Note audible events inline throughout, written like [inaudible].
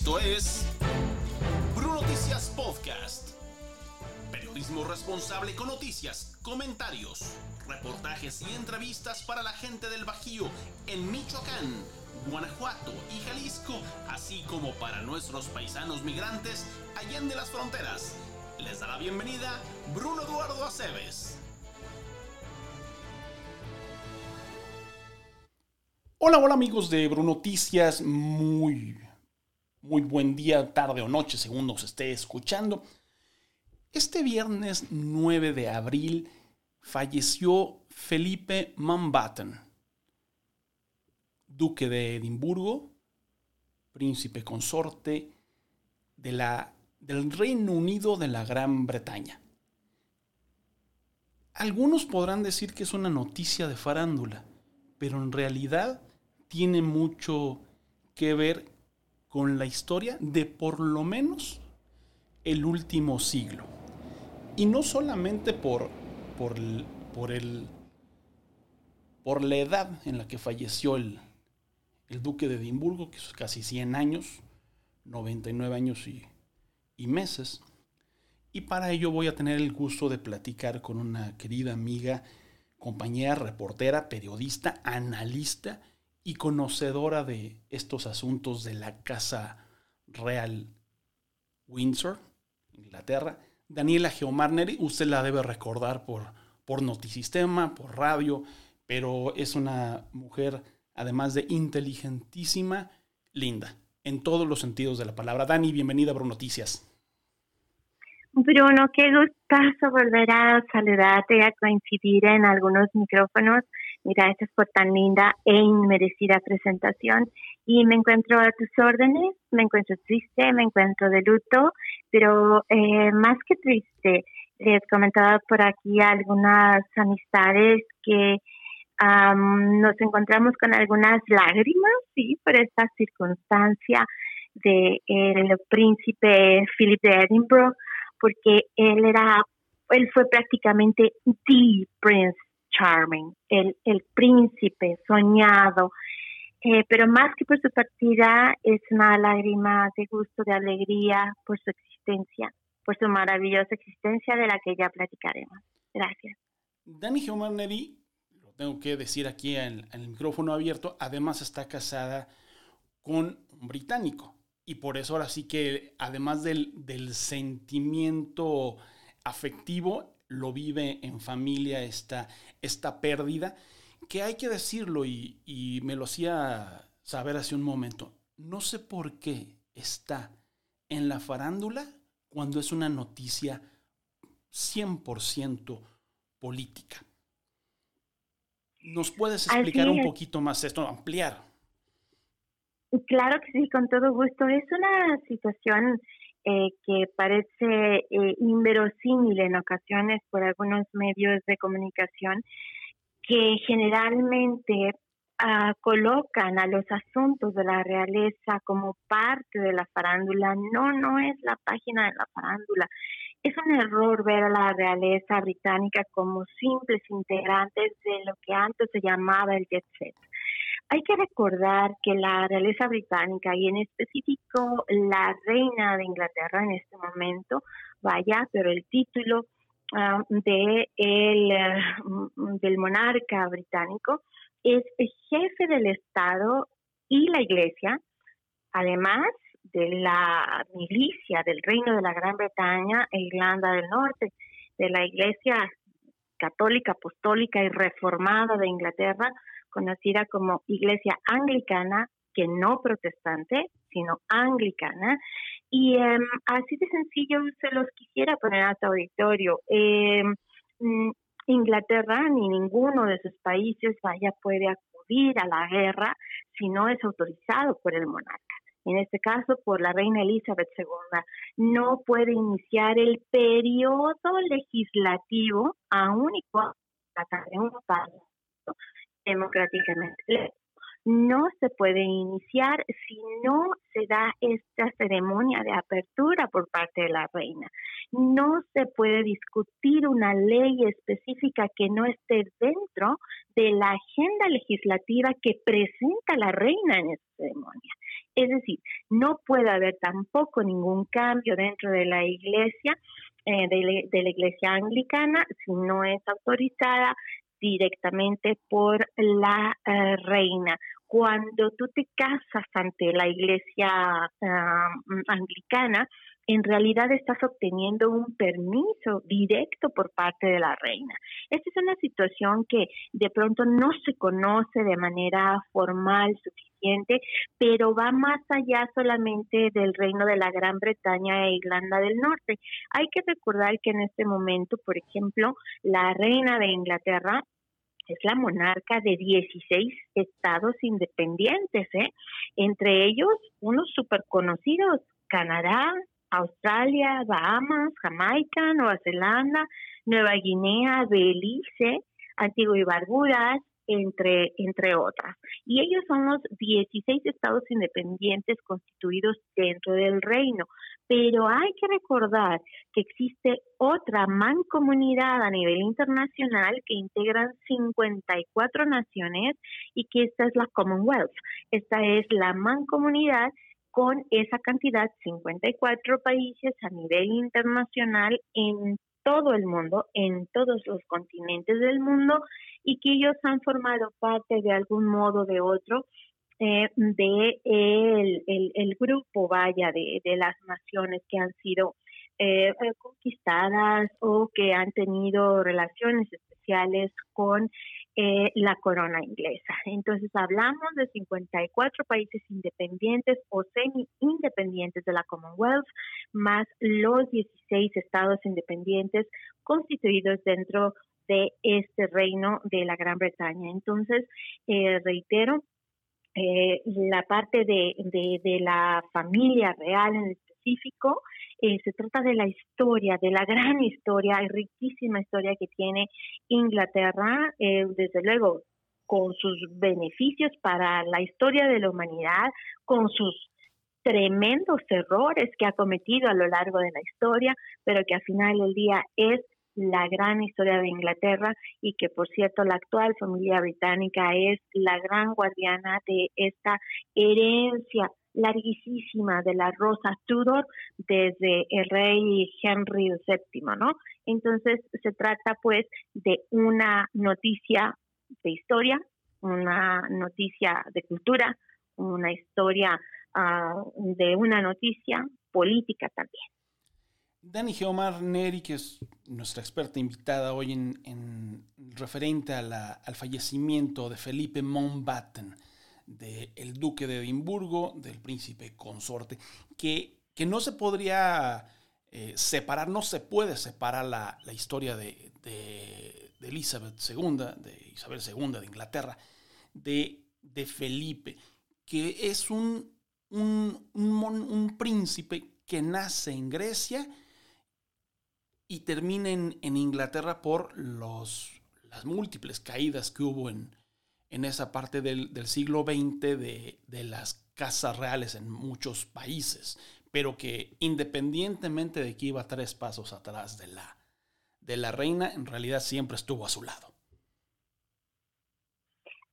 Esto es Bruno Noticias Podcast. Periodismo responsable con noticias, comentarios, reportajes y entrevistas para la gente del Bajío en Michoacán, Guanajuato y Jalisco, así como para nuestros paisanos migrantes allá las fronteras. Les da la bienvenida Bruno Eduardo Aceves. Hola, hola amigos de Bruno Noticias, muy, muy buen día, tarde o noche, según nos esté escuchando. Este viernes 9 de abril falleció Felipe Mountbatten, duque de Edimburgo, príncipe consorte de la, del Reino Unido de la Gran Bretaña. Algunos podrán decir que es una noticia de farándula, pero en realidad tiene mucho que ver con la historia de por lo menos el último siglo. Y no solamente por, por, por, el, por la edad en la que falleció el, el duque de Edimburgo, que es casi 100 años, 99 años y, y meses. Y para ello voy a tener el gusto de platicar con una querida amiga, compañera, reportera, periodista, analista y conocedora de estos asuntos de la Casa Real Windsor, Inglaterra, Daniela Geomarneri, usted la debe recordar por, por Notisistema, por radio, pero es una mujer, además de inteligentísima, linda, en todos los sentidos de la palabra. Dani, bienvenida a Bruno Noticias. Bruno, qué gustazo volver a saludarte a coincidir en algunos micrófonos gracias por tan linda e inmerecida presentación. Y me encuentro a tus órdenes, me encuentro triste, me encuentro de luto, pero eh, más que triste, les comentaba por aquí algunas amistades que nos encontramos con algunas lágrimas, sí, por esta circunstancia de el príncipe Philip de Edinburgh, porque él era, él fue prácticamente the prince charming, el, el príncipe soñado. Eh, pero más que por su partida, es una lágrima de gusto, de alegría por su existencia, por su maravillosa existencia de la que ya platicaremos. Gracias. Dani Neri, lo tengo que decir aquí en, el micrófono abierto, además está casada con un británico. Y por eso ahora sí que, además del, del sentimiento afectivo, lo vive en familia esta, esta pérdida, que hay que decirlo y, me lo hacía saber hace un momento, no sé por qué está en la farándula cuando es una noticia 100% política. ¿Nos puedes explicar un poquito más esto, ampliar? Claro que sí, con todo gusto. Es una situación eh, que parece eh, inverosímil en ocasiones por algunos medios de comunicación que generalmente ah, colocan a los asuntos de la realeza como parte de la farándula. No, no es la página de la farándula. Es un error ver a la realeza británica como simples integrantes de lo que antes se llamaba el jet set. Hay que recordar que la realeza británica y en específico la reina de Inglaterra en este momento, vaya, pero el título ah, de el, mm, del monarca británico es jefe del Estado y la Iglesia, además de la milicia del Reino de la Gran Bretaña e Irlanda del Norte, de la Iglesia católica, apostólica y reformada de Inglaterra, conocida como Iglesia Anglicana, que no protestante, sino anglicana. Y em, así de sencillo se los quisiera poner a su auditorio. Em, mm, Inglaterra ni ninguno de sus países vaya puede acudir a la guerra si no es autorizado por el monarca. En este caso, por la reina Elizabeth II, no puede iniciar el periodo legislativo aún y cuando un país democráticamente. No se puede iniciar si no se da esta ceremonia de apertura por parte de la reina. No se puede discutir una ley específica que no esté dentro de la agenda legislativa que presenta la reina en esta ceremonia. Es decir, no puede haber tampoco ningún cambio dentro de la iglesia, eh, de, la iglesia anglicana, si no es autorizada directamente por la eh, reina. Cuando tú te casas ante la iglesia ah, anglicana, en realidad estás obteniendo un permiso directo por parte de la reina. Esta es una situación que de pronto no se conoce de manera formal suficiente, pero va más allá solamente del reino de la Gran Bretaña e Irlanda del Norte. Hay que recordar que en este momento, por ejemplo, la reina de Inglaterra es la monarca de 16 estados independientes, ¿eh? entre ellos unos súper conocidos, Canadá, Australia, Bahamas, Jamaica, Nueva Zelanda, Nueva Guinea, Belice, Antigua y Barbudas, entre, entre otras. Y ellos son los 16 estados independientes constituidos dentro del reino. Pero hay que recordar que existe otra mancomunidad a nivel internacional que integran 54 naciones y que esta es la Commonwealth. Esta es la mancomunidad con esa cantidad, 54 países a nivel internacional en todo el mundo, en todos los continentes del mundo, y que ellos han formado parte de algún modo o de otro eh, de el, el, grupo, vaya, de, de las naciones que han sido eh, conquistadas o que han tenido relaciones especiales con eh, la corona inglesa. Entonces hablamos de 54 países independientes o semi-independientes de la Commonwealth, más los 16 estados independientes constituidos dentro de este reino de la Gran Bretaña. Entonces, eh, reitero, eh, la parte de, de, de, la familia real en eh, se trata de la historia, de la gran historia, riquísima historia que tiene Inglaterra, eh, desde luego con sus beneficios para la historia de la humanidad, con sus tremendos errores que ha cometido a lo largo de la historia, pero que al final del día es la gran historia de Inglaterra y que por cierto la actual familia británica es la gran guardiana de esta herencia larguísima de la Rosa Tudor desde el rey Henry VII, ¿no? Entonces se trata pues de una noticia de historia, una noticia de cultura, una historia ah, de una noticia política también. Dani Geomar Neri, que es nuestra experta invitada hoy en, referente al fallecimiento de Felipe Mountbatten del duque de Edimburgo, del príncipe consorte, que, que no se podría eh, separar, no se puede separar la, historia de, de, Elizabeth II, de Isabel II de Inglaterra, de, de Felipe, que es un, un, un, príncipe que nace en Grecia y termina en, en Inglaterra por los, las múltiples caídas que hubo en, en esa parte del, siglo XX de, las casas reales en muchos países, pero que independientemente de que iba tres pasos atrás de la, de la reina, en realidad siempre estuvo a su lado.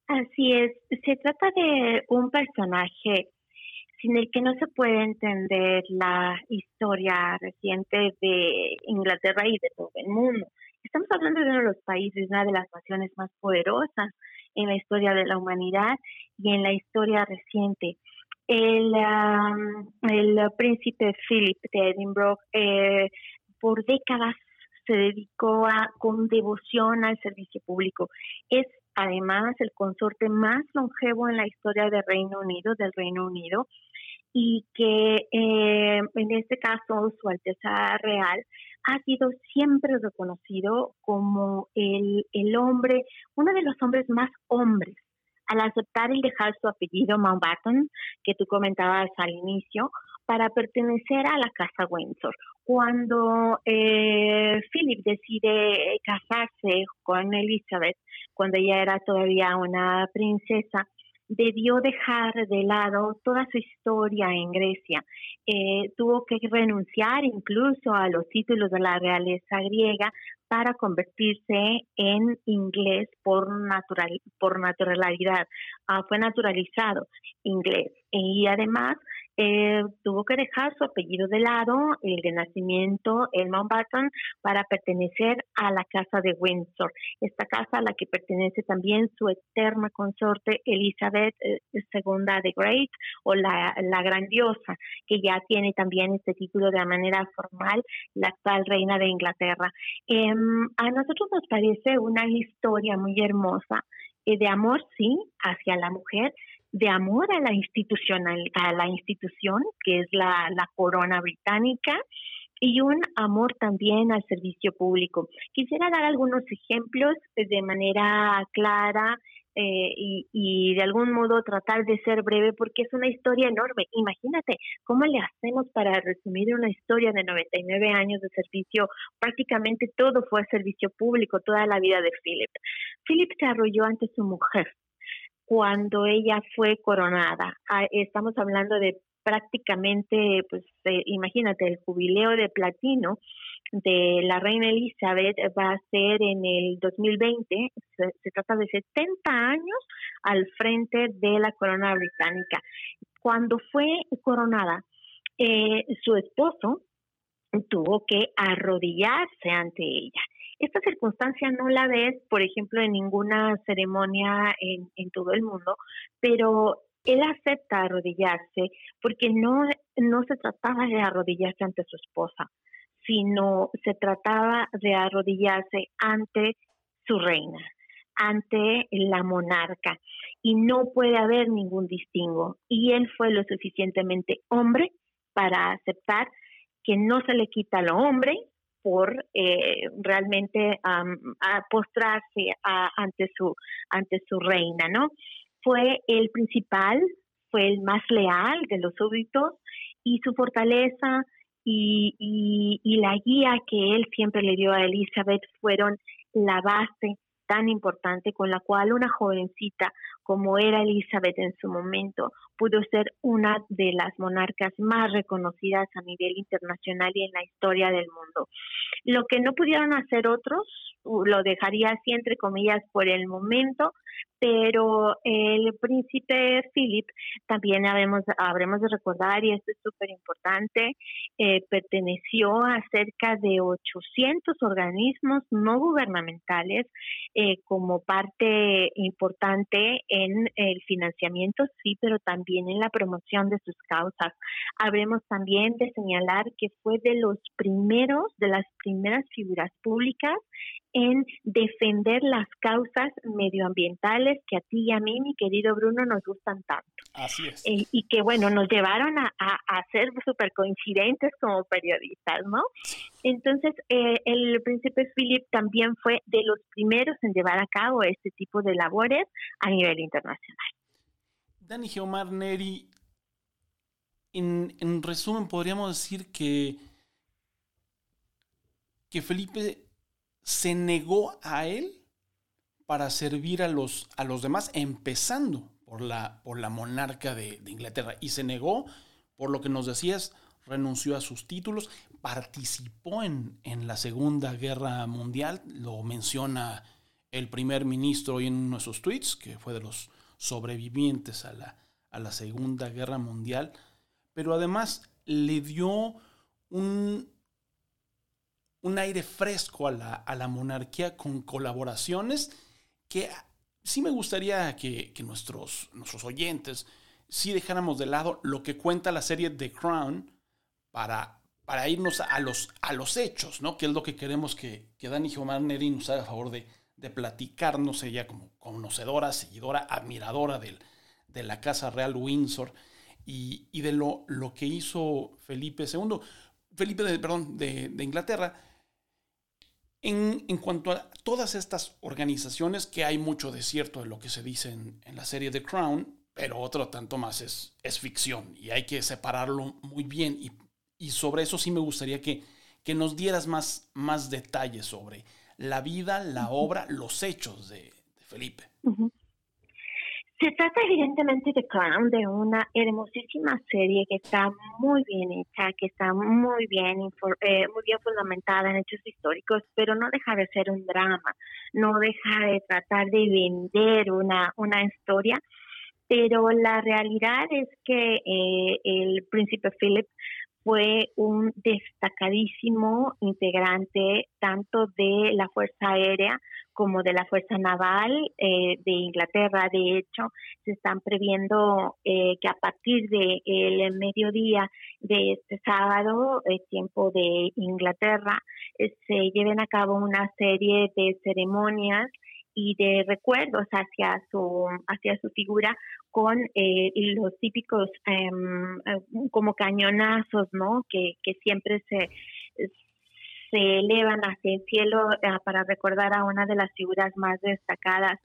Así es, se trata de un personaje sin el que no se puede entender la historia reciente de Inglaterra y de todo el mundo. Estamos hablando de uno de los países, una de las naciones más poderosas en la historia de la humanidad y en la historia reciente. El, el príncipe Philip de Edinburgh eh, por décadas se dedicó a, con devoción al servicio público. Es además el consorte más longevo en la historia del Reino Unido, del Reino Unido, y que eh, en este caso su Alteza Real ha sido siempre reconocido como el, el hombre, uno de los hombres más hombres al aceptar y dejar su apellido Mountbatten, que tú comentabas al inicio, para pertenecer a la casa Windsor. Cuando eh, Philip decide casarse con Elizabeth, cuando ella era todavía una princesa, debió dejar de lado toda su historia en Grecia. Eh, tuvo que renunciar incluso a los títulos de la realeza griega para convertirse en inglés por, natural, por naturalidad. Ah, fue naturalizado inglés. Y además eh, tuvo que dejar su apellido de lado, el de nacimiento, el Mountbatten, para pertenecer a la casa de Windsor. Esta casa a la que pertenece también su eterna consorte Elizabeth II eh, de Great o la, la grandiosa, que ya tiene también este título de manera formal, la actual reina de Inglaterra. Em, a nosotros nos parece una historia muy hermosa eh, de amor, sí, hacia la mujer, de amor a la institucional, a la institución que es la, corona británica y un amor también al servicio público. Quisiera dar algunos ejemplos de manera clara eh, y, y, de algún modo tratar de ser breve porque es una historia enorme. Imagínate cómo le hacemos para resumir una historia de 99 años de servicio. Prácticamente todo fue servicio público, toda la vida de Philip. Philip se arrolló ante su mujer, cuando ella fue coronada. Ah, estamos hablando de prácticamente, pues imagínate, el jubileo de platino de la reina Elizabeth va a ser en el 2020, se, trata de 70 años al frente de la corona británica. Cuando fue coronada, eh, su esposo tuvo que arrodillarse ante ella esta circunstancia no la ves, por ejemplo, en ninguna ceremonia en, en todo el mundo, pero él acepta arrodillarse porque no, no se trataba de arrodillarse ante su esposa, sino se trataba de arrodillarse ante su reina, ante la monarca. Y no puede haber ningún distingo. Y él fue lo suficientemente hombre para aceptar que no se le quita lo hombre por eh, realmente postrarse ante su ante su reina, ¿no? Fue el principal, fue el más leal de los súbditos y su fortaleza y, y la guía que él siempre le dio a Elizabeth fueron la base tan importante con la cual una jovencita como era Elizabeth en su momento pudo ser una de las monarcas más reconocidas a nivel internacional y en la historia del mundo. Lo que no pudieron hacer otros, lo dejaría así entre comillas por el momento, pero el príncipe Philip también habremos, habremos de recordar, y esto es súper importante, eh, perteneció a cerca de 800 organismos no gubernamentales eh, como parte importante en el financiamiento, sí, pero también en la promoción de sus causas. Habremos también de señalar que fue de los primeros, de las primeras figuras públicas en defender las causas medioambientales que a ti y a mí, mi querido Bruno, nos gustan tanto. Así es. Eh, y que, bueno, nos llevaron a, a, ser súper coincidentes como periodistas, ¿no? Entonces, eh, el príncipe Philip también fue de los primeros en llevar a cabo este tipo de labores a nivel internacional. Dani Geomar Neri, en, en resumen, podríamos decir que, que Felipe se negó a él para servir a los, a los demás, empezando por la, por la monarca de, Inglaterra. Y se negó, por lo que nos decías, renunció a sus títulos, participó en, en la Segunda Guerra Mundial, lo menciona el primer ministro en uno de sus tweets, que fue de los sobrevivientes a la, a la Segunda Guerra Mundial, pero además le dio un, un aire fresco a la, monarquía con colaboraciones que sí me gustaría que, nuestros, nuestros oyentes sí dejáramos de lado lo que cuenta la serie The Crown para, para irnos a los, a los hechos, ¿no? Que es lo que queremos que, que Dani Gilmar Neri nos haga favor de, de platicarnos, ella como conocedora, seguidora, admiradora de la Casa Real Windsor y, de lo, lo, que hizo Felipe II, Felipe de, perdón, de, de Inglaterra, en, cuanto a todas estas organizaciones, que hay mucho de cierto de lo que se dice en, la serie The Crown, pero otro tanto más es, es ficción y hay que separarlo muy bien. Y, y sobre eso sí me gustaría que, que nos dieras más, más detalles sobre la vida, la obra, los hechos de, Felipe. Se trata evidentemente de Crown, de una hermosísima serie que está muy bien hecha, que está muy bien, eh, muy bien fundamentada en hechos históricos, pero no deja de ser un drama, no deja de tratar de vender una, una historia, pero la realidad es que eh, el príncipe Philip fue un destacadísimo integrante tanto de la Fuerza Aérea como de la Fuerza Naval eh, de Inglaterra. De hecho, se están previendo eh, que a partir del el mediodía de este sábado, el tiempo de Inglaterra, eh, se lleven a cabo una serie de ceremonias y de recuerdos hacia su hacia su figura con eh, los típicos em, eh, como cañonazos no que, que siempre se se elevan hacia el cielo eh, para recordar a una de las figuras más destacadas.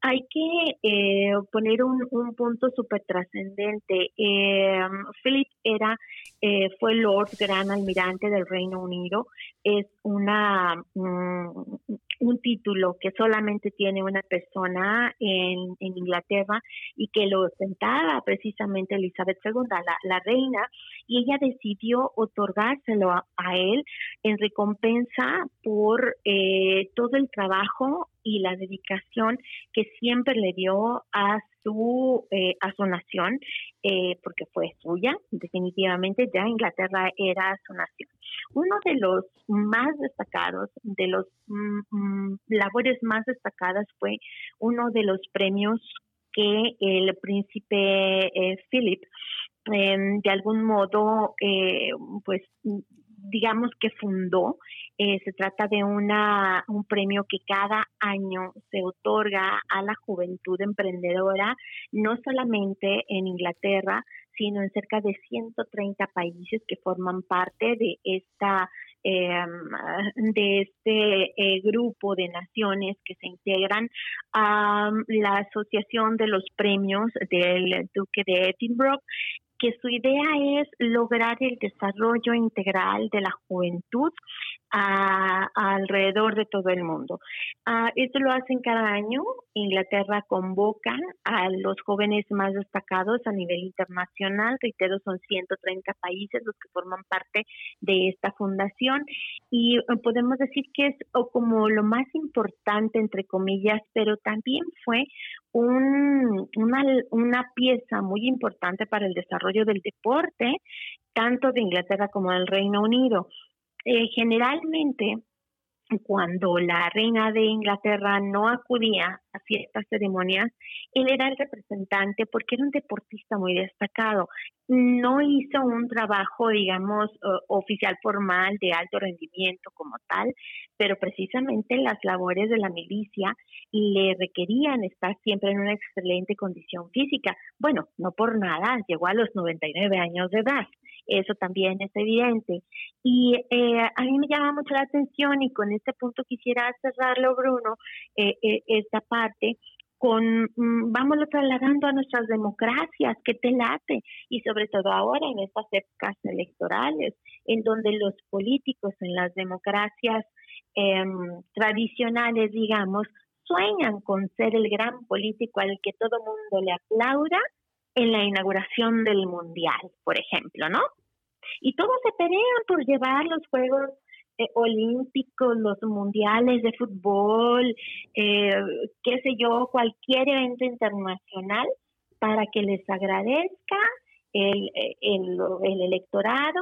Hay que eh, poner un, un punto súper trascendente. Eh, Philip era, fue Lord Gran Almirante del Reino Unido. Es una mm, un título que solamente tiene una persona en, en, Inglaterra y que lo ostentaba precisamente Elizabeth II, la, la reina, y ella decidió otorgárselo a, a él en recompensa por eh, todo el trabajo y la dedicación que siempre le dio a su eh, a su nación eh, porque fue suya. Definitivamente ya Inglaterra era su nación. Uno de los más destacados de los mm, mm, labores más destacadas fue uno de los premios que el príncipe Philip em, de algún modo pues digamos que fundó. Eh, se trata de una, un premio que cada año se otorga a la juventud emprendedora, no solamente en Inglaterra, sino en cerca de 130 países que forman parte de esta em, de este eh, grupo de naciones que se integran a la Asociación de los Premios del Duque de Edinburgh que su idea es lograr el desarrollo integral de la juventud alrededor de todo el mundo. Uh, esto lo hacen cada año. Inglaterra convoca a los jóvenes más destacados a nivel internacional. Reitero, son 130 países los que forman parte de esta fundación y eh, podemos decir que es como lo más importante, entre comillas, pero también fue un, una, una pieza muy importante para el desarrollo del deporte, tanto de Inglaterra como del Reino Unido. Eh, generalmente, cuando la reina de Inglaterra no acudía a ciertas ceremonias, él era el representante porque era un deportista muy destacado. No hizo un trabajo, digamos, oficial formal de alto rendimiento como tal, pero precisamente las labores de la milicia le requerían estar siempre en una excelente condición física. Bueno, no por nada, llegó a los 99 años de edad. Eso también es evidente. Y eh, a mí me llama mucho la atención y con este punto quisiera cerrarlo, Bruno, eh, eh, esta parte con, mm, vámonos trasladando a nuestras democracias, que te late, y sobre todo ahora en estas épocas electorales, en donde los políticos en las democracias em, tradicionales, digamos, sueñan con ser el gran político al que todo mundo le aplauda en la inauguración del Mundial, por ejemplo, ¿no? Y todos se pelean por llevar los Juegos eh, Olímpicos, los Mundiales de fútbol, eh, qué sé yo, cualquier evento internacional para que les agradezca el, el, el electorado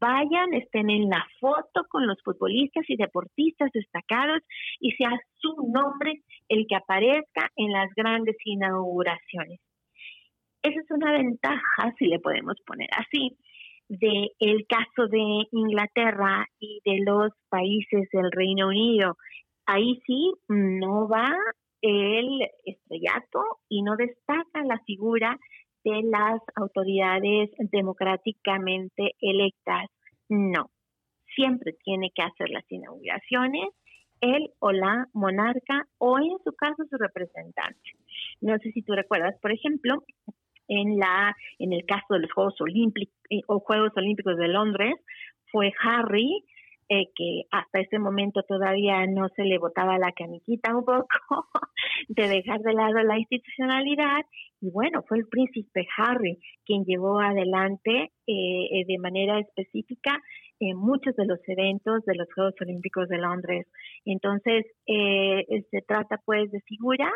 vayan, estén en la foto con los futbolistas y deportistas destacados y sea su nombre el que aparezca en las grandes inauguraciones. Esa es una ventaja, si le podemos poner así, de el caso de Inglaterra y de los países del Reino Unido. Ahí sí no va el estrellato y no destaca la figura de las autoridades democráticamente electas. No, siempre tiene que hacer las inauguraciones él o la monarca o en su caso su representante. No sé si tú recuerdas, por ejemplo, en la en el caso de los Juegos Olímpicos eh, o Juegos Olímpicos de Londres fue Harry eh, que hasta ese momento todavía no se le botaba la caniquita un poco [laughs] de dejar de lado la institucionalidad. Y bueno, fue el príncipe Harry quien llevó adelante eh, de manera específica muchos de los eventos de los Juegos Olímpicos de Londres. Entonces, se trata pues de figuras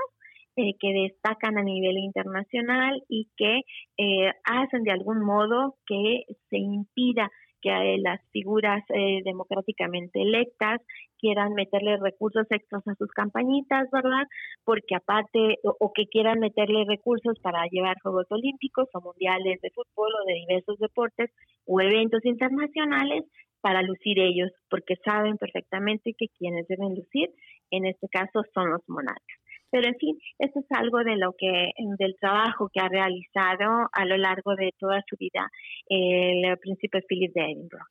eh, que destacan a nivel internacional y que eh, hacen de algún modo que se impida que eh, las figuras democráticamente electas quieran meterle recursos extras a sus campañitas, ¿verdad? Porque aparte, o, que quieran meterle recursos para llevar Juegos Olímpicos o Mundiales de fútbol o de diversos deportes o eventos internacionales para lucir ellos, porque saben perfectamente que quienes deben lucir, en este caso, son los monarcas. Pero en fin, eso es algo de lo que, del trabajo que ha realizado a lo largo de toda su vida el príncipe Philip de Edinburgh.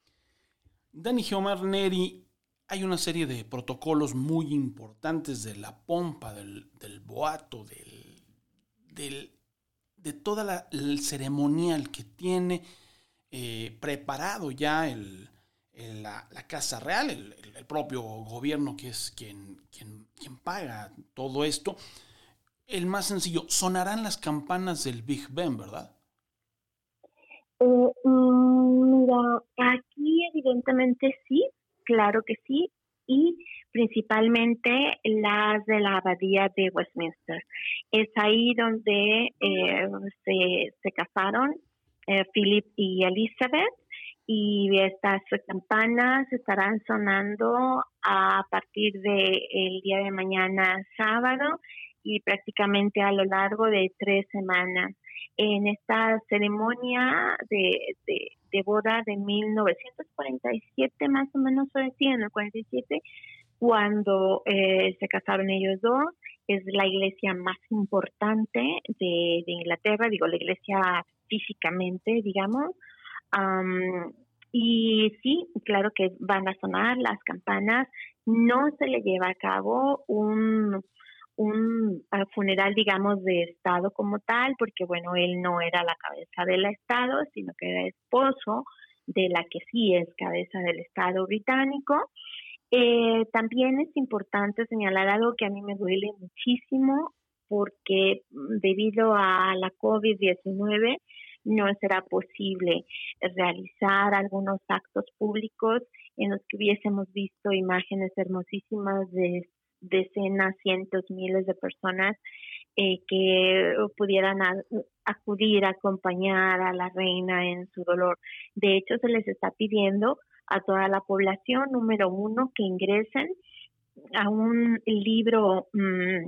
Dani Geomar Neri, hay una serie de protocolos muy importantes de la pompa, del, boato, del, de toda la, el ceremonial que tiene eh, preparado ya el, la, Casa Real, el, propio gobierno que es quien, quien, quien, paga todo esto. El más sencillo, sonarán las campanas del Big Ben, ¿verdad? Eh, mm, mira, aquí evidentemente sí, claro que sí, y principalmente las de la abadía de Westminster. Es ahí donde eh, se, se casaron eh, Philip y Elizabeth y estas campanas estarán sonando a partir del el día de mañana sábado y prácticamente a lo largo de tres semanas. En esta ceremonia de, de, boda de 1947, más o menos, sí, en el 47, cuando eh, se casaron ellos dos, es la iglesia más importante de, de Inglaterra, digo, la iglesia físicamente, digamos, y sí, claro que van a sonar las campanas. No se le lleva a cabo un, un ah, funeral, digamos, de Estado como tal, porque, bueno, él no era la cabeza del Estado, sino que era esposo de la que sí es cabeza del Estado británico. Eh, también es importante señalar algo que a mí me duele muchísimo, porque mm, debido a la COVID-19, no será posible realizar algunos actos públicos en los que hubiésemos visto imágenes hermosísimas de decenas, cientos, miles de personas eh, que pudieran acudir a acompañar a la reina en su dolor. De hecho, se les está pidiendo a toda la población, número uno, que ingresen a un libro mm,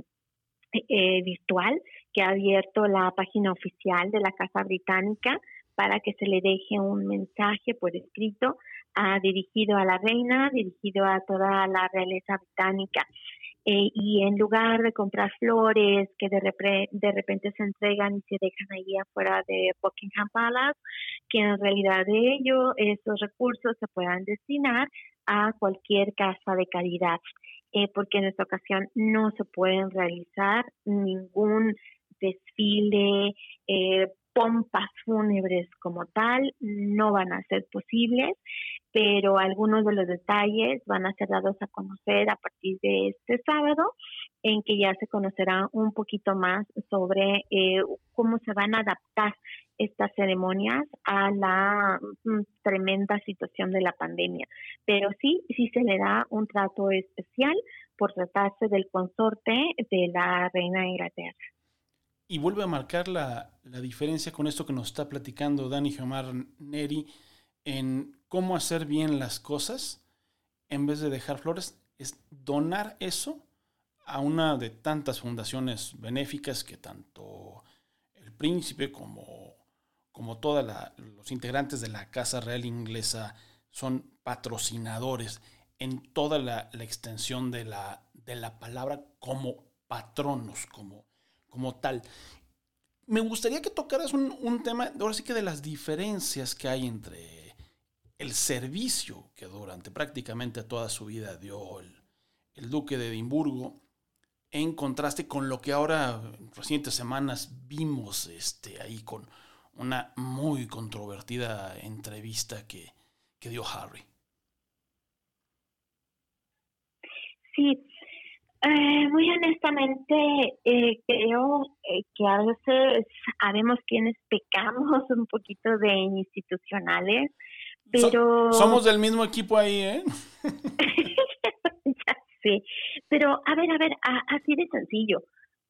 eh, virtual que ha abierto la página oficial de la Casa Británica para que se le deje un mensaje por escrito ah, dirigido a la reina, dirigido a toda la realeza británica. Eh, y en lugar de comprar flores que de, de repente se entregan y se dejan ahí afuera de Buckingham Palace, que en realidad de ello esos recursos se puedan destinar a cualquier casa de caridad. Eh, porque en esta ocasión no se pueden realizar ningún desfile, eh, pompas fúnebres como tal, no van a ser posibles, pero algunos de los detalles van a ser dados a conocer a partir de este sábado, en que ya se conocerá un poquito más sobre eh, cómo se van a adaptar estas ceremonias a la mm, tremenda situación de la pandemia. Pero sí, sí se le da un trato especial por tratarse del consorte de la reina de Inglaterra. Y vuelve a marcar la, diferencia con esto que nos está platicando Dani Jamar Neri en cómo hacer bien las cosas en vez de dejar flores, es donar eso a una de tantas fundaciones benéficas que tanto el príncipe como como todos los integrantes de la Casa Real Inglesa son patrocinadores en toda la, extensión de la, de la, palabra como patronos, como, como tal. Me gustaría que tocaras un, tema, ahora sí que de las diferencias que hay entre el servicio que durante prácticamente toda su vida dio el, el duque de Edimburgo, en contraste con lo que ahora en recientes semanas vimos este, ahí con, una muy controvertida entrevista que, dio Harry. Sí, eh, muy honestamente, eh, creo eh, que a veces sabemos quienes pecamos un poquito de institucionales, pero... somos del mismo equipo ahí, ¿eh? [laughs] ya sé, pero a ver, a ver, así de sencillo.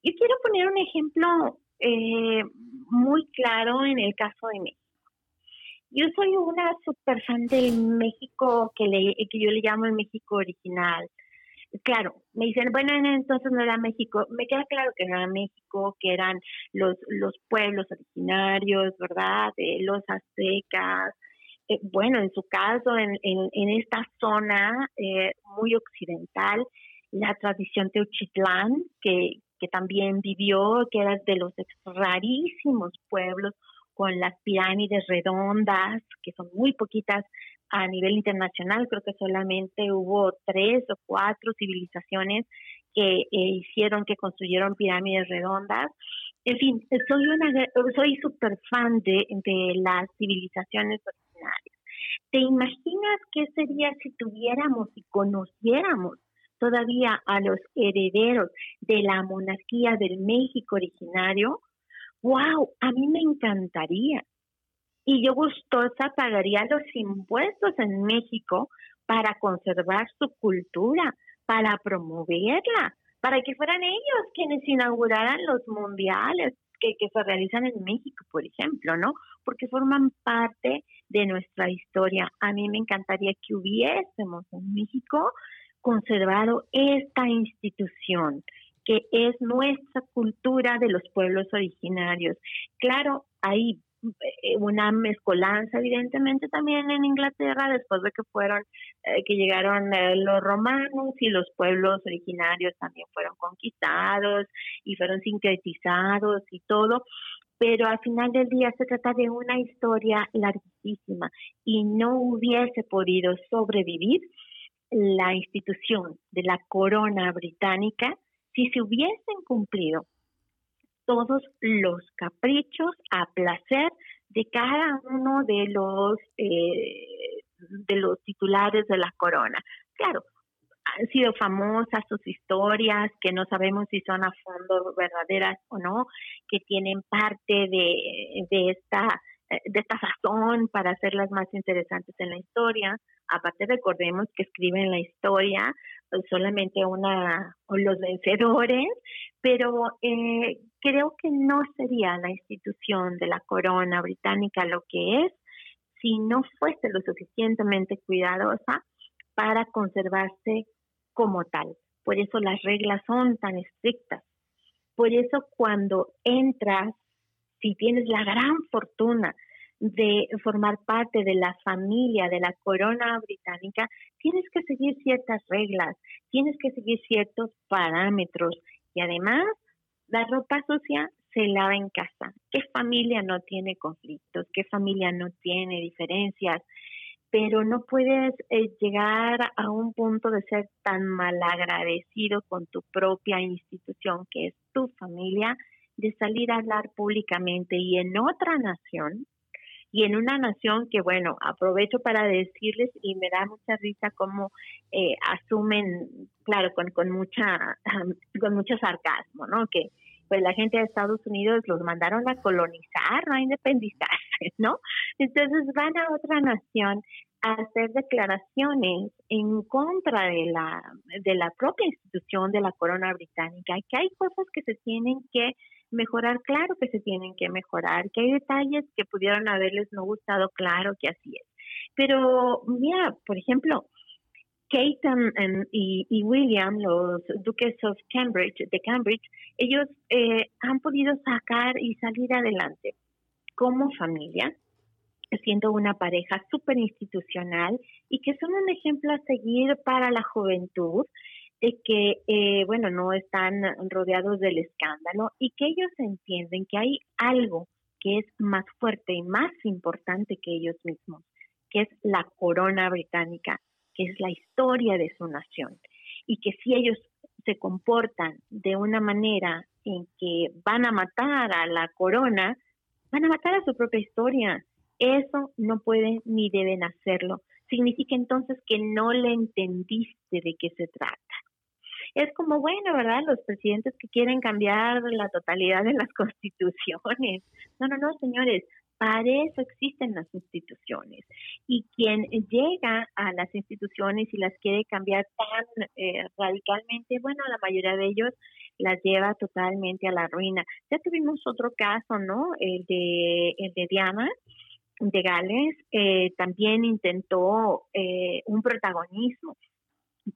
Yo quiero poner un ejemplo muy claro en el caso de México. Yo soy una super fan del México que, le, que yo le llamo el México original claro, me dicen, bueno, entonces no era México. Me queda claro que no era México, que eran los, los pueblos originarios, ¿verdad? Los aztecas. Eh, bueno, en su caso, en, en, esta zona eh, muy occidental, la tradición teuchitlán, que, que también vivió, que era de los rarísimos pueblos con las pirámides redondas, que son muy poquitas a nivel internacional, creo que solamente hubo tres o cuatro civilizaciones que eh, hicieron, que construyeron pirámides redondas. En fin, soy una soy súper fan de, de las civilizaciones originarias. ¿Te imaginas qué sería si tuviéramos y conociéramos todavía a los herederos de la monarquía del México originario? ¡Wow! A mí me encantaría y yo gustosa pagaría los impuestos en México para conservar su cultura, para promoverla, para que fueran ellos quienes inauguraran los mundiales que, que se realizan en México, por ejemplo, ¿no? Porque forman parte de nuestra historia. A mí me encantaría que hubiésemos en México conservado esta institución, que es nuestra cultura de los pueblos originarios. Claro, eh, una mezcolanza evidentemente también en Inglaterra después de que fueron eh, que llegaron eh, los romanos y los pueblos originarios también fueron conquistados y fueron sincretizados y todo pero al final del día se trata de una historia larguísima y no hubiese podido sobrevivir la institución de la corona británica si se hubiesen cumplido todos los caprichos a placer de cada uno de los eh, de los titulares de la corona. Claro, han sido famosas sus historias que no sabemos si son a fondo verdaderas o no, que tienen parte de, de esta eh, de esta sazón para hacerlas más interesantes en la historia. Aparte recordemos que escriben la historia pues, solamente una o los vencedores, pero eh, creo que no sería la institución de la corona británica lo que es si no fuese lo suficientemente cuidadosa para conservarse como tal. Por eso las reglas son tan estrictas. Por eso cuando entras si tienes la gran fortuna de formar parte de la familia de la corona británica, tienes que seguir ciertas reglas, tienes que seguir ciertos parámetros y además la ropa sucia se lava en casa. ¿Qué familia no tiene conflictos? ¿Qué familia no tiene diferencias? Pero no puedes eh, llegar a un punto de ser tan malagradecido con tu propia institución, que es tu familia, de salir a hablar públicamente y en otra nación, y en una nación que, bueno, aprovecho para decirles y me da mucha risa cómo eh, asumen, claro, con, con, mucha, [laughs] con mucho sarcasmo, ¿no? Que pues la gente de Estados Unidos los mandaron a colonizar, a independizarse, [laughs] ¿no? Entonces van a otra nación a hacer declaraciones en contra de la, de la propia institución de la corona británica, que hay cosas que se tienen que mejorar, claro que se tienen que mejorar, que hay detalles que pudieron haberles no gustado, claro que así es. Pero mira, por ejemplo, Kate y, William, los duques of Cambridge, de Cambridge, ellos eh, han podido sacar y salir adelante como familia, siendo una pareja súper institucional y que son un ejemplo a seguir para la juventud de que, eh, bueno, no están rodeados del escándalo y que ellos entienden que hay algo que es más fuerte y más importante que ellos mismos, que es la corona británica, que es la historia de su nación. Y que si ellos se comportan de una manera en que van a matar a la corona, van a matar a su propia historia. Eso no pueden ni deben hacerlo. Significa entonces que no le entendiste de qué se trata. Es como, bueno, ¿verdad? Los presidentes que quieren cambiar la totalidad de las [laughs] constituciones. No, no, no, señores, para eso existen las instituciones. Y quien llega a las instituciones y las quiere cambiar tan eh, radicalmente, bueno, la mayoría de ellos las lleva totalmente a la ruina. Ya tuvimos otro caso, ¿no? El de, el de Diana de Gales, eh, también intentó eh, un protagonismo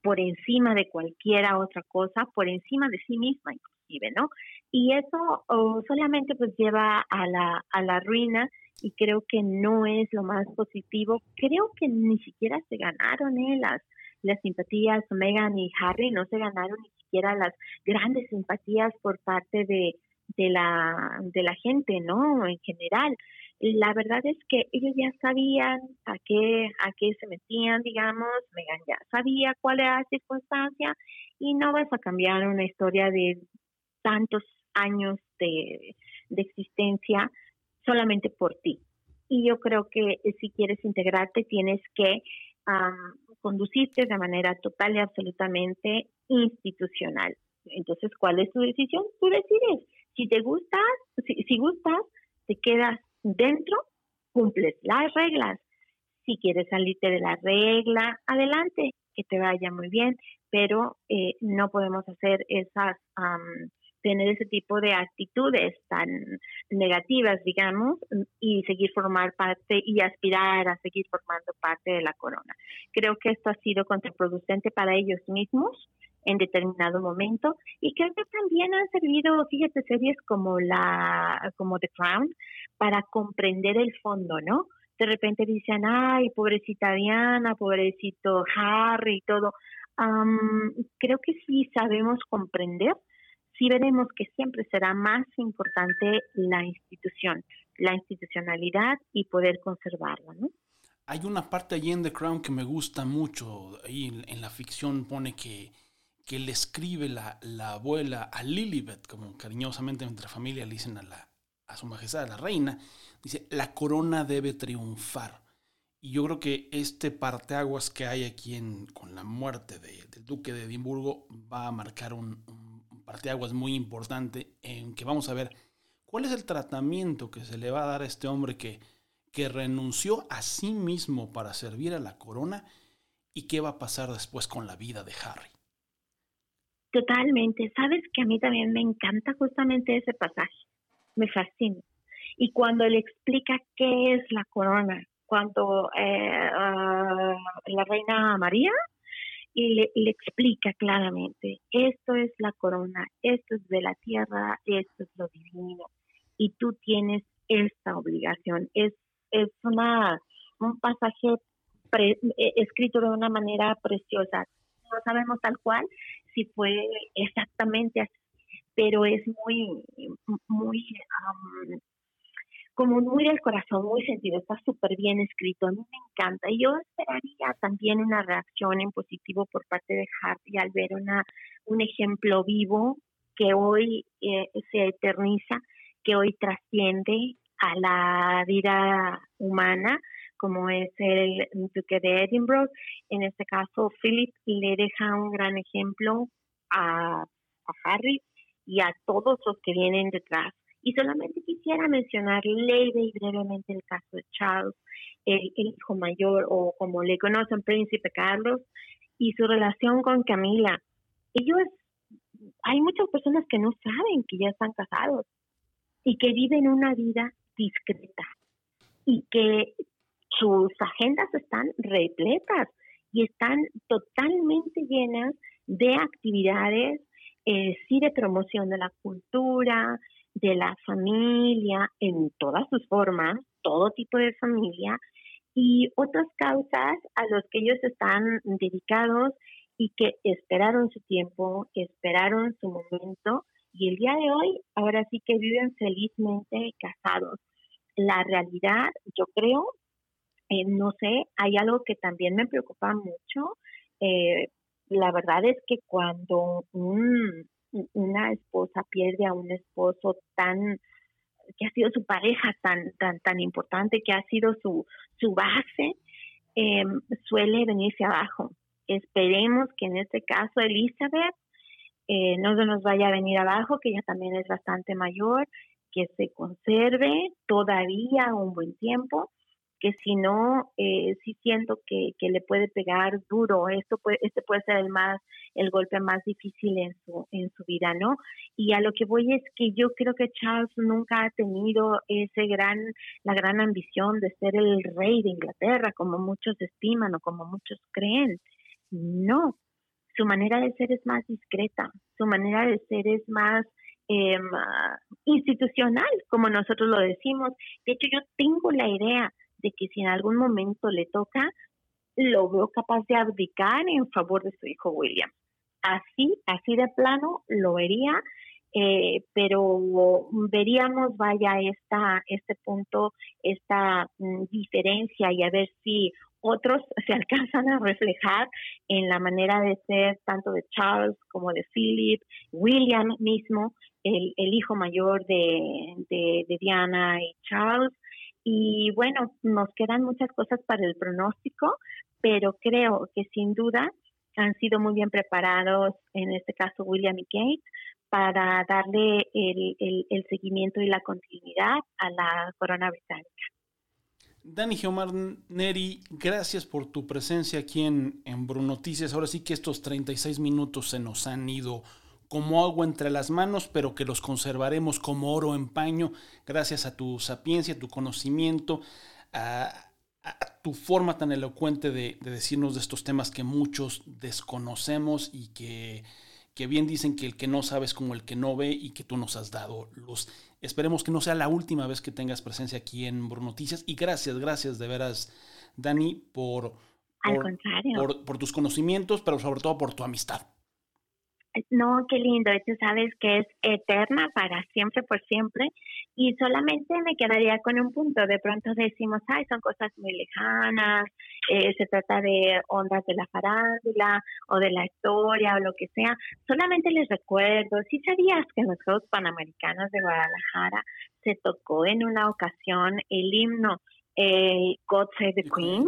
por encima de cualquier otra cosa, por encima de sí misma inclusive, ¿no? Y eso solamente pues lleva a la, a la ruina y creo que no es lo más positivo. Creo que ni siquiera se ganaron ¿eh? las, las simpatías Meghan y Harry, no se ganaron ni siquiera las grandes simpatías por parte de, de, la, de la gente, ¿no? En general la verdad es que ellos ya sabían a qué, a qué se metían, digamos, Megan ya sabía cuál era la circunstancia y no vas a cambiar una historia de tantos años de, existencia solamente por ti. Y yo creo que si quieres integrarte tienes que conducirte de manera total y absolutamente institucional. Entonces, ¿cuál es tu decisión? Tú decides. Si te gusta, si, si gustas, te quedas dentro, cumples las reglas. Si quieres salirte de la regla, adelante, que te vaya muy bien, pero eh, no podemos hacer esas, tener ese tipo de actitudes tan negativas, digamos, y seguir formar parte y aspirar a seguir formando parte de la corona. Creo que esto ha sido contraproducente para ellos mismos en determinado momento y creo que también han servido, fíjate, series como la como The Crown para comprender el fondo, ¿no? De repente dicen, ay, pobrecita Diana, pobrecito Harry y todo. creo que sí sabemos comprender, sí veremos que siempre será más importante la institución, la institucionalidad y poder conservarla, ¿no? Hay una parte allí en The Crown que me gusta mucho. Ahí en la ficción pone que que le escribe la, abuela a Lilibet, como cariñosamente entre familia le dicen a, la, a su majestad, la reina, dice, la corona debe triunfar. Y yo creo que este parteaguas que hay aquí con la muerte del duque de Edimburgo va a marcar un, un parteaguas muy importante en que vamos a ver cuál es el tratamiento que se le va a dar a este hombre que, que renunció a sí mismo para servir a la corona y qué va a pasar después con la vida de Harry. Totalmente. Sabes que a mí también me encanta justamente ese pasaje. Me fascina. Y cuando le explica qué es la corona, cuando eh, ah, la reina María le, le, explica claramente, esto es la corona, esto es de la tierra, esto es lo divino, y tú tienes esta obligación. Es, es una, un pasaje eh, escrito de una manera preciosa. No sabemos tal cual si fue exactamente así, pero es muy, muy, como muy del corazón, muy sentido, está súper bien escrito, a mí me encanta. Y yo esperaría también una reacción en positivo por parte de Hardy al ver una, un ejemplo vivo que hoy eh, se eterniza, que hoy trasciende a la vida humana, como es el duque de Edinburgh. En este caso, Philip le deja un gran ejemplo a, Harry y a todos los que vienen detrás. Y solamente quisiera mencionar leve y brevemente el caso de Charles, el, hijo mayor o como le conocen, Príncipe Carlos, y su relación con Camila. Ellos, hay muchas personas que no saben que ya están casados y que viven una vida discreta y que sus agendas están repletas y están totalmente llenas de actividades, eh, sí, de promoción de la cultura, de la familia, en todas sus formas, todo tipo de familia, y otras causas a los que ellos están dedicados y que esperaron su tiempo, esperaron su momento, y el día de hoy, ahora sí que viven felizmente casados. La realidad, yo creo, eh, no sé, hay algo que también me preocupa mucho. Eh, la verdad es que cuando una esposa pierde a un esposo tan que ha sido su pareja tan tan tan importante, que ha sido su su base, eh, suele venirse abajo. Esperemos que en este caso Elizabeth eh, no se nos vaya a venir abajo, que ya también es bastante mayor, que se conserve todavía un buen tiempo que si no, eh, sí siento que, que, le puede pegar duro. Esto puede, este puede ser el más, el golpe más difícil en su, en su vida, ¿no? Y a lo que voy es que yo creo que Charles nunca ha tenido ese gran, la gran ambición de ser el rey de Inglaterra, como muchos estiman o como muchos creen. No, su manera de ser es más discreta, su manera de ser es más eh, institucional, como nosotros lo decimos. De hecho, yo tengo la idea de que si en algún momento le toca, lo veo capaz de abdicar en favor de su hijo William. Así, así de plano lo vería, eh, pero veríamos, vaya, esta, este punto, esta mm, diferencia y a ver si otros [laughs] se alcanzan a reflejar en la manera de ser tanto de Charles como de Philip, William mismo, el, el hijo mayor de, de, de Diana y Charles, y bueno, nos quedan muchas cosas para el pronóstico, pero creo que sin duda han sido muy bien preparados, en este caso William y Kate, para darle el, el, seguimiento y la continuidad a la corona británica. Dani Geomar Neri, gracias por tu presencia aquí en, en Brunoticias. Ahora sí que estos 36 minutos se nos han ido como agua entre las manos, pero que los conservaremos como oro en paño, gracias a tu sapiencia, tu conocimiento, a, tu forma tan elocuente de, decirnos de estos temas que muchos desconocemos y que, que, bien dicen que el que no sabe es como el que no ve y que tú nos has dado luz. Esperemos que no sea la última vez que tengas presencia aquí en Noticias y gracias, gracias de veras, Dani, por, por, por tus conocimientos, pero sobre todo por tu amistad. No, qué lindo, tú sabes que es eterna para siempre, por siempre, y solamente me quedaría con un punto. De pronto decimos, ay, son cosas muy lejanas, eh, se trata de ondas de la farándula o de la historia o lo que sea. Solamente les recuerdo, si sabías que los Juegos Panamericanos de Guadalajara se tocó en una ocasión el himno eh, God Save the Queen?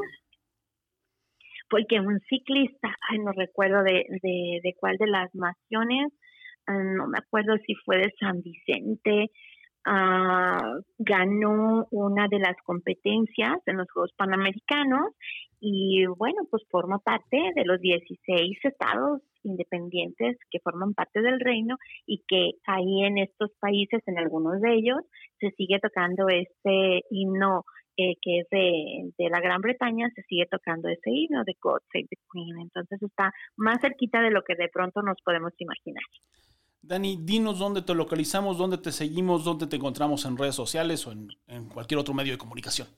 Porque un ciclista, ay, no recuerdo de, de, cuál de las naciones, ah, no me acuerdo si fue de San Vicente, uh, ganó una de las competencias en los Juegos Panamericanos y bueno, pues forma parte de los 16 estados independientes que forman parte del reino y que ahí en estos países, en algunos de ellos, se sigue tocando este himno eh, que es de, de, la Gran Bretaña, se sigue tocando ese himno de God Save the Queen. Entonces está más cerquita de lo que de pronto nos podemos imaginar. Dani, dinos dónde te localizamos, dónde te seguimos, dónde te encontramos en redes sociales o en, en cualquier otro medio de comunicación.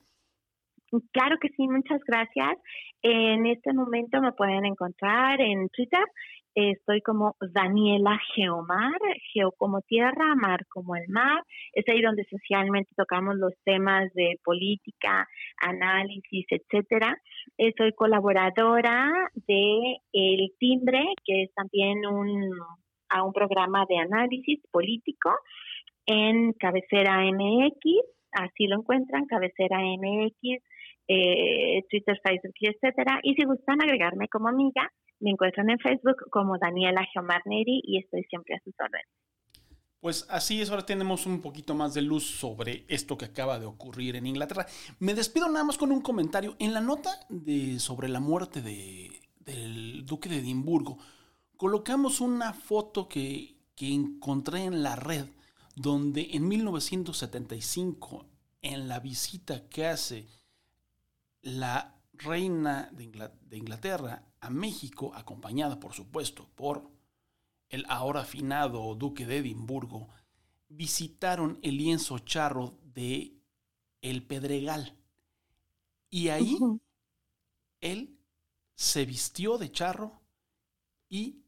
Claro que sí, muchas gracias. En este momento me pueden encontrar en Twitter Estoy como Daniela Geomar, Geo como tierra, mar como el mar. Es ahí donde socialmente tocamos los temas de política, análisis, etcétera. Soy colaboradora de El Timbre, que es también un, a un programa de análisis político en Cabecera MX. Así lo encuentran, Cabecera MX, eh, Twitter, Facebook, etcétera. Y si gustan agregarme como amiga, me encuentran en Facebook como Daniela Geomar Neri y estoy siempre a sus órdenes. Pues así es, ahora tenemos un poquito más de luz sobre esto que acaba de ocurrir en Inglaterra. Me despido nada más con un comentario. En la nota de, sobre la muerte de, del duque de Edimburgo, colocamos una foto que, que encontré en la red, donde en 1975, en la visita que hace la reina de Inglaterra a México, acompañada por supuesto por el ahora afinado duque de Edimburgo, visitaron el lienzo charro de El Pedregal. Y ahí él se vistió de charro y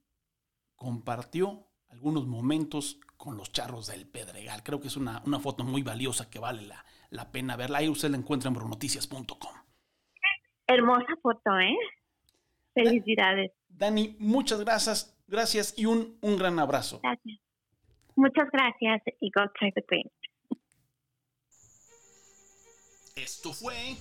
compartió algunos momentos con los charros del Pedregal. Creo que es una, foto muy valiosa que vale la, la, pena verla. Ahí usted la encuentra en brunoticias.com. Hermosa foto, ¿eh? Felicidades. Dani, muchas gracias, gracias y un, un gran abrazo. Gracias. Muchas gracias y God save the Queen. Esto fue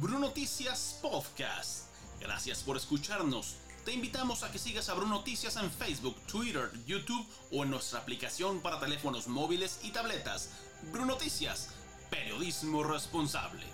Bruno Noticias Podcast. Gracias por escucharnos. Te invitamos a que sigas a Bruno Noticias en Facebook, Twitter, YouTube o en nuestra aplicación para teléfonos móviles y tabletas. Bruno Noticias, periodismo responsable.